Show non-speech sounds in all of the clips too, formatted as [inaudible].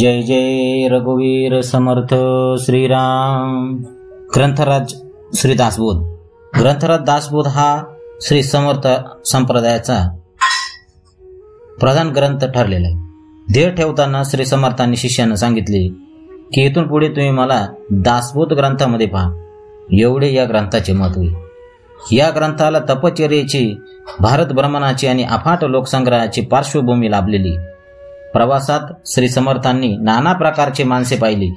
जय जय रघुवीर समर्थ श्रीराम. ग्रंथराज श्री दासबोध. ग्रंथराज दासबोध हा श्री समर्थ संप्रदायाचा प्रधान ग्रंथ ठरलेला आहे. ध्येय ठेवताना श्री समर्थांनी शिष्यांना सांगितले की इथून पुढे तुम्ही मला दासबोध ग्रंथामध्ये पहा. एवढे या ग्रंथाचे महत्त्व आहे. या ग्रंथाला तपचर्याची भारत भ्रमणाची आणि अफाट लोकसंग्रहाची पार्श्वभूमी लाभलेली. प्रवासात श्री समर्थांनी नाना प्रकारचे माणसे पाहिली.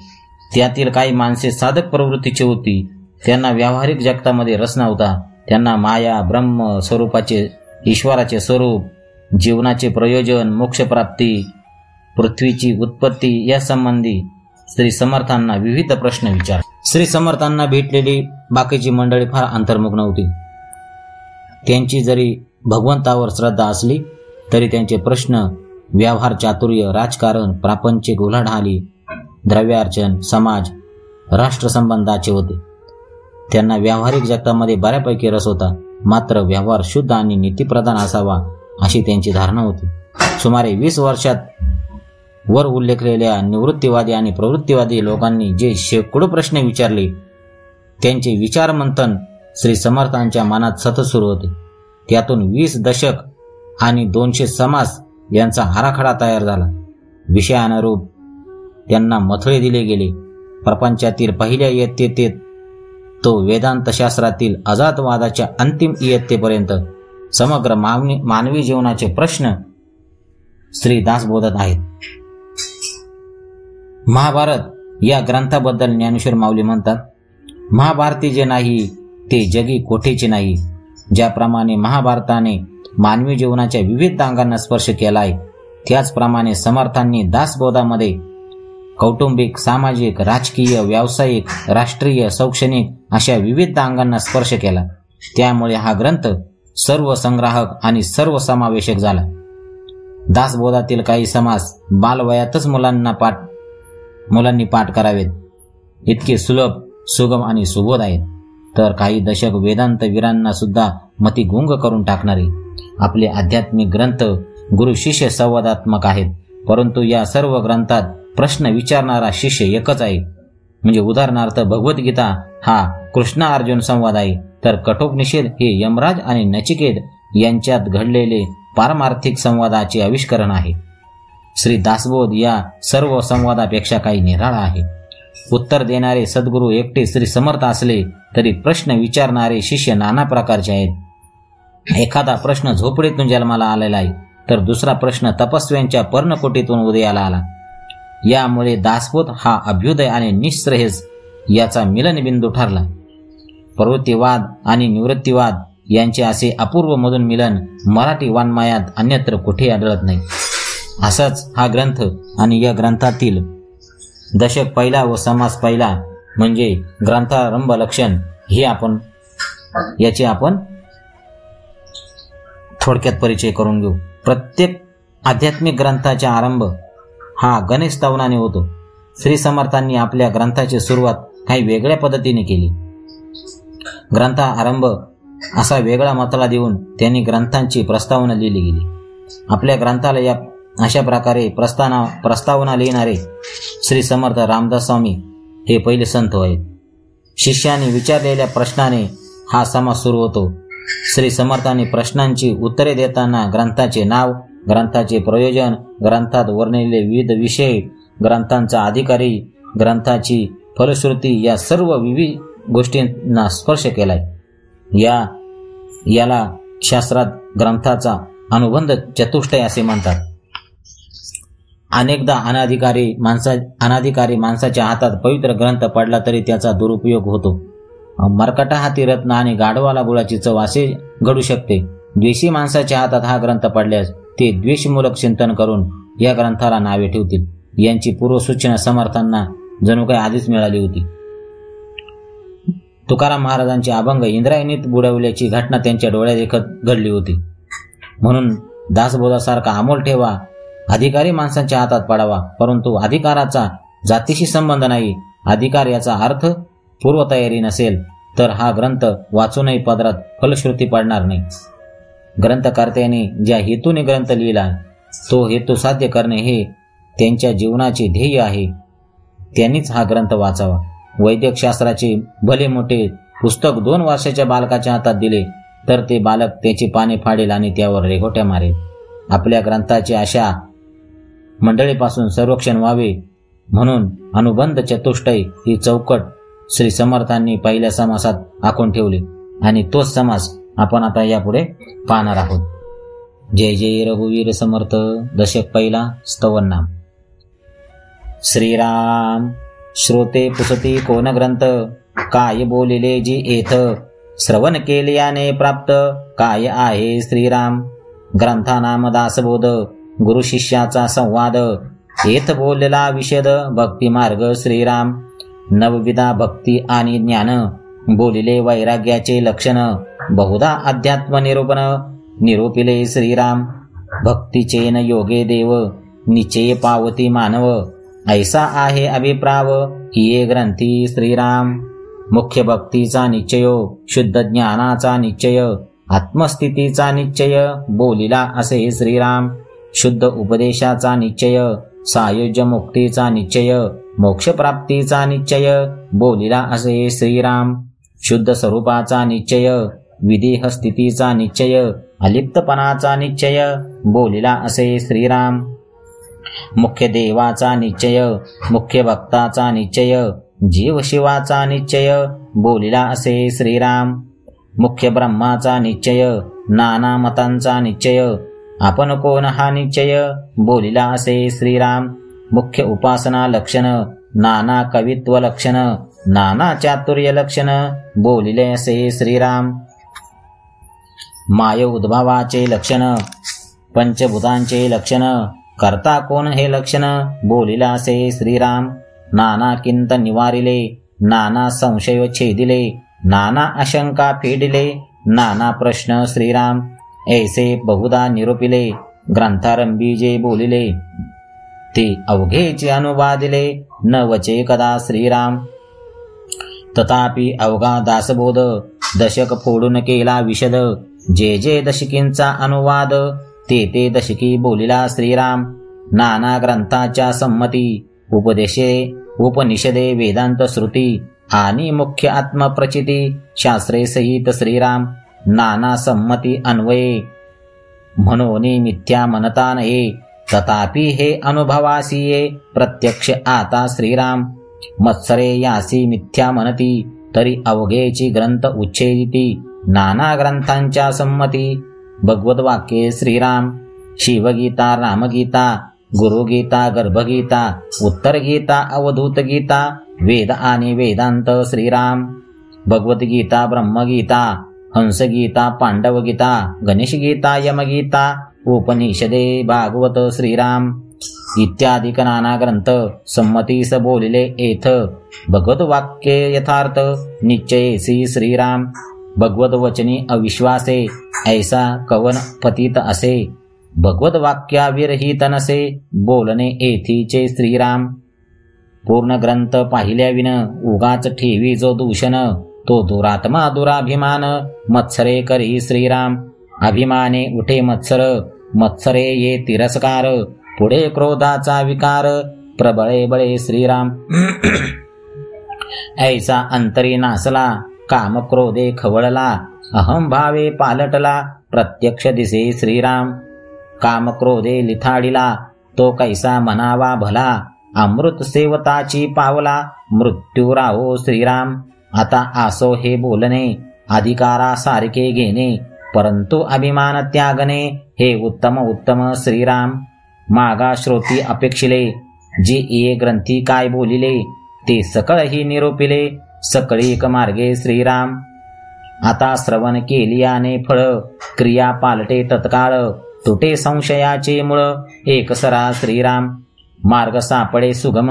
त्यातील काही माणसे साधक प्रवृत्तीची होती. त्यांना व्यावहारिक जगतामध्ये रस नव्हता त्यांना माया ब्रह्म स्वरूपाचे ईश्वराचे स्वरूप जीवनाचे प्रयोजन मोक्षप्राप्ती पृथ्वीची उत्पत्ती या संबंधी श्री समर्थांना विविध प्रश्न विचार श्री समर्थांना भेटलेली बाकीची मंडळी फार अंतर्मुख नव्हती. त्यांची जरी भगवंतावर श्रद्धा असली तरी त्यांचे प्रश्न व्यवहार चातुर्य राजकारण प्रापंचिक उलाढाली द्रव्यार्चन समाज राष्ट्रसंबंधाचे होते. त्यांना व्यावहारिक जगतामध्ये बऱ्यापैकी रस होता. मात्र व्यवहार शुद्ध आणि नीतीप्रधान असावा अशी त्यांची धारणा होती. सुमारे वीस वर्षात वर उल्लेखलेल्या निवृत्तीवादी आणि प्रवृत्तीवादी लोकांनी जे शेकडो प्रश्न विचारले त्यांचे विचारमंथन श्री समर्थांच्या मनात सतत सुरू होते. त्यातून वीस दशक आणि दोनशे समास यांचा आराखडा तयार झाला. विषयानुरूप त्यांना मथळे दिले गेले. प्रपंचातील पहिल्या इयत्तेत तो वेदांत शास्त्रातील अजातवादाच्या अंतिम इयत्तेपर्यंत समग्र मानवी मानवी जीवनाचे प्रश्न श्री दास बोधत आहेत. महाभारत या ग्रंथाबद्दल ज्ञानेश्वर माऊली म्हणतात महाभारती जे नाही ते जगी कोठेचे नाही. ज्याप्रमाणे महाभारताने मानवी जीवनाच्या विविध अंगांना स्पर्श केलाय. त्याचप्रमाणे समर्थांनी दासबोधामध्ये कौटुंबिक सामाजिक राजकीय व्यावसायिक राष्ट्रीय शैक्षणिक अशा विविध अंगांना स्पर्श केला. त्यामुळे हा ग्रंथ सर्व संग्राहक आणि सर्व समावेशक झाला. दासबोधातील काही समास बालवयातच मुलांना पाठ मुलांनी पाठ करावेत. इतके सुलभ सुगम आणि सुबोध आहेत. तर काही दशक वेदांत वीरांना सुद्धा मती गुंग करून टाकणारी. आपले आध्यात्मिक ग्रंथ गुरु शिष्य संवादात्मक आहेत परंतु या सर्व ग्रंथात प्रश्न विचारणारा शिष्य एकच आहे. म्हणजे उदाहरणार्थ भगवद्गीता हा कृष्ण अर्जुन संवाद आहे तर कठोपनिषेध हे यमराज आणि नचिकेत यांच्यात घडलेले पारमार्थिक संवादाचे आविष्करण आहे. श्री दासबोध या सर्व संवादापेक्षा काही निराळा आहे. उत्तर देणारे सद्गुरू एकटे श्री समर्थ असले तरी प्रश्न विचारणारे शिष्य नाना प्रकारचे आहेत. एखादा प्रश्न झोपडीतून जन्माला आलेला आहे तर दुसरा प्रश्न तपस्व्यांच्या पर्णकोटीतून उदयाला आला. यामुळे दासबोध हा अभ्युदय आणि निःश्रेयस याचा मिलनबिंदू ठरला. प्रवृत्तीवाद आणि निवृत्तीवाद यांचे असे अपूर्व मधून मिलन मराठी वाङ्मयात अन्यत्र कुठे आढळत नाही. असाच हा ग्रंथ आणि या ग्रंथातील दशक पहिला व समास पहिला म्हणजे ग्रंथारंभ लक्षण हे आपण याचे आपण थोडक्यात परिचय करून घेऊ. प्रत्येक आध्यात्मिक ग्रंथाचा आरंभ हा गणेश स्तवनाने होतो. श्री समर्थांनी आपल्या ग्रंथाची सुरुवात काही वेगळ्या पद्धतीने केली. ग्रंथा आरंभ असा वेगळा मतला देऊन त्यांनी ग्रंथांची प्रस्तावना लिहिली गेली. आपल्या ग्रंथाला या अशा प्रकारे प्रस्ताना प्रस्तावना लिहिणारे श्री समर्थ रामदास स्वामी हे पहिले संत आहेत शिष्याने विचारलेल्या प्रश्नाने हा समाज सुरू होतो. श्री समर्थांनी प्रश्नांची उत्तरे देताना ग्रंथाचे नाव ग्रंथाचे प्रयोजन ग्रंथात वर्णलेले विविध विषय ग्रंथांचा अधिकारी ग्रंथाची फलश्रुती या सर्व विविध गोष्टींना स्पर्श केलाय. या याला शास्त्रात ग्रंथाचा अनुबंध चतुष्टय असे म्हणतात. अनेकदा अनाधिकारी माणसा अनाधिकारी माणसाच्या हातात पवित्र ग्रंथ पडला तरी त्याचा दुरुपयोग होतो. मरकटा हाती रत्न आणि गाढवाला गुळाची चव असे घडू शकते. द्वेषी माणसाच्या हातात हा ग्रंथ पडल्यास ते द्वेषमूलक चिंतन करून या ग्रंथाला नावे ठेवतील. यांची पूर्वसूचना समर्थांना जणू काही आधीच मिळाली होती. तुकाराम महाराजांचे अभंग इंद्रायणीत बुडवल्याची घटना त्यांच्या डोळ्यादेखत घडली होती. म्हणून दासबोधासारखा अमोल ठेवा अधिकारी माणसांच्या हातात पडावा परंतु अधिकाराचा जातीशी संबंध नाही. अधिकार याचा अर्थ पूर्वतयारी नसेल तर हा ग्रंथ वाचूनही पदरात फलश्रुती पडणार नाही. ग्रंथकर्त्याने ज्या हेतूने ग्रंथ लिहिला तो हेतू साध्य करणे हे त्यांच्या जीवनाचे ध्येय आहे. त्यांनीच हा ग्रंथ वाचावा. वैद्यकशास्त्राचे भले मोठे पुस्तक दोन वर्षाच्या बालकाच्या हातात दिले तर ते बालक त्याची पाने फाडेल आणि त्यावर रेघोट्या मारेल. आपल्या ग्रंथाची अशा मंडळीपासून संरक्षण व्हावे म्हणून अनुबंध चतुष्टय ही चौकट श्री समर्थांनी पहिल्या समासात आखून ठेवली. आणि तोच समास आपण आता यापुढे पाहणार आहोत. जय जय रघुवीर समर्थ दशक पहिला स्तवन नाम. श्रीराम श्रोते पुसती कोण ग्रंथ काय बोलिले जी येथ श्रवण केल्याने प्राप्त काय आहे श्रीराम? ग्रंथानाम दासबोध गुरु शिष्याचा संवाद. येत बोललेला विषद भक्ती मार्ग श्रीराम. नवविधा भक्ती आणि ज्ञान. बोलिले वैराग्याचे लक्षण. बहुधा अध्यात्म निरूपण. निरूपिले श्रीराम. भक्तीचे न योगे देव. निचे पावती मानव. ऐसा आहे अभिप्राव. ये ग्रंथी श्रीराम. मुख्य भक्तीचा निश्चय. शुद्ध ज्ञानाचा निश्चय. आत्मस्थितीचा निश्चय. बोलिला असे श्रीराम. शुद्ध उपदेशाचा निश्चय सायुज्य मुक्तीचा निश्चय मोक्षप्राप्तीचा निश्चय बोलिला असे श्रीराम. शुद्ध स्वरूपाचा निश्चय विदेह स्थितीचा निश्चय अलिप्तपणाचा निश्चय बोलिला असे श्रीराम. मुख्य देवाचा निश्चय मुख्य भक्ताचा निश्चय जीव शिवाचा निश्चय बोलिला असे श्रीराम. मुख्य ब्रह्माचा निश्चय नाना मतांचा निश्चय आपण कोण हा निश्चय. बोलिला असे श्रीराम. मुख्य उपासना लक्षण. नाना कवित्व लक्षण. नाना चातुर्य लक्षण. बोलिले असे श्रीराम. माय उद्भवाचे लक्षण. पंचभूतांचे लक्षण. करता कोण हे लक्षण? बोलिला असे श्रीराम. नाना किंत निवारिले. नाना संशय छेदिले. नाना आशंका फेडिले. नाना प्रश्न श्रीराम. ऐसे बहुदा निरूपिले ग्रंथारंभी जे बोलिले ते अवघेचे अनुवादिले न वचे कदा श्रीराम। तथापि अवघा दासबोध दशक फोडून केला विशद जे जे दशकींचा अनुवाद ते ते दशकी बोलिला श्रीराम। नाना ग्रंथाच्या संमती उपदेशे उपनिषदे वेदांत श्रुती आणि मुख्य आत्मप्रचिती शास्त्रे सहित श्रीराम। नाना संमती अन्वये। म्हणून मिथ्या म्हणता नये तथापि हे अनुभवासी प्रत्यक्ष आता श्रीराम। मत्सरे यासी मिथ्या म्हणती तरी अवघेची ग्रंथ उच्छेदिती। नाना ग्रंथांच्या संमती। भगवत वाक्ये श्रीराम। शिवगीता रामगीता गुरुगीता गर्भगीता उत्तरगीता अवधूतगीता वेद आणि वेदांत श्रीराम। भगवद्गीता ब्रह्मगीता हंसगीता पांडवगीता गणेशगीता यमगीता उपनिषदे भागवत श्रीराम इत्यादी नाना ग्रंथ संमतीस बोलिले येथ भगवत वाक्ये यथार्थ. निश्चयेसी श्रीराम. भगवत वचनी अविश्वासे. ऐसा कवन पतित असे. भगवत वाक्याविरहित नसे. बोलणे येथीचे श्रीराम. पूर्ण ग्रंथ पाहिल्याविन उगाच ठेवी जो दूषण. तो दुरात्मा दुराभिमान मत्सरे करी श्रीराम। अभिमाने उठे मत्सर मत्सरे ये तिरस्कार। पुढे क्रोधाचा विकार प्रबळे बळे श्रीराम। [clears throat] ऐसा अंतरी नासला काम क्रोधे खवळला अहम भावे पालटला प्रत्यक्ष दिसे श्रीराम। काम क्रोधे लिथाडिला तो कैसा म्हणावा भला अमृत सेवताची पावला मृत्यू राहो श्रीराम। आता आसो हे बोलणे अधिकारासारखे घेणे परंतु अभिमान त्यागणे हे उत्तम उत्तम श्रीराम. मागा श्रोती अपेक्षिले जे ये ग्रंथी काय बोलिले ते सकळही निरोपिले एक मार्गे श्रीराम. आता श्रवण केलियाने फळ क्रिया पालटे तत्काळ तुटे संशयाचे मुळ एकसरा श्रीराम. मार्ग सापडे सुगम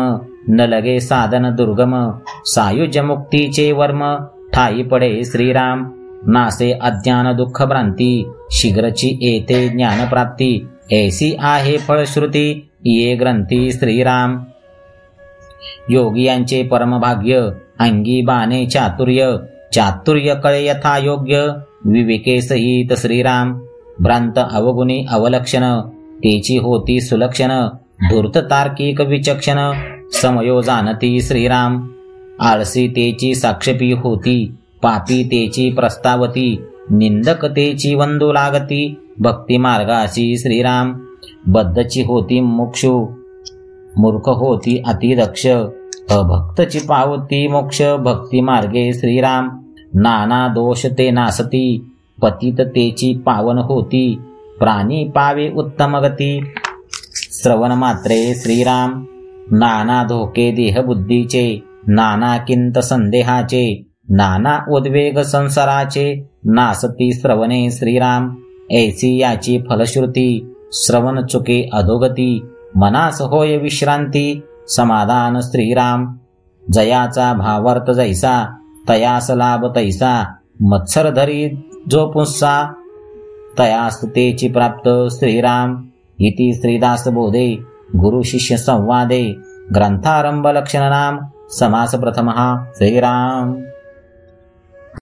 न लगे साधन दुर्गम सायुज मुक्तीचे वर्म ठाई पडे श्रीराम. नासे अज्ञान दुःख भ्रांती शीघ्रची येते ज्ञानप्राप्ती ऐसी आहे फळश्रुती ये ग्रंथी श्रीराम. योगियांचे परमभाग्य अंगी बाणे चातुर्य. चातुर्य कळे यथा योग्य विवेके सहित श्रीराम. भ्रांत अवगुणी अवलक्षण तेची होती सुलक्षण धूर्त तार्किक विचक्षण. समयो जाणती श्रीराम। आळसी तेची साक्षपी होती पापी तेची प्रस्तावती निंदक तेची वंदू लागती भक्ती मार्गाशी श्रीराम। बद्धची होती मुक्षु मूर्ख होती अतिदक्ष अभक्तची पावती मोक्ष भक्ती मार्गे श्रीराम। नाना दोष ते नासती पतित तेची पावन होती प्राणी पावे उत्तम गती। श्रवण मात्रे श्रीराम। नाना धोके देहबुद्धीचे नाना किंत संदेहाचे नाना उद्वेग संसाराचे नासती श्रवणे श्रीराम ऐसी याची फलश्रुती श्रवण चुके अधोगती मनास होय विश्रांती समाधान श्रीराम जयाचा भावार्थ जैसा तयास लाभ तैसा मत्सर धरी जो पुस्सा तयास तेची प्राप्त श्रीराम इति श्रीदास बोधे। गुरु शिष्य संवादे ग्रंथारंभ लक्षण नाम समास प्रथम श्रीराम।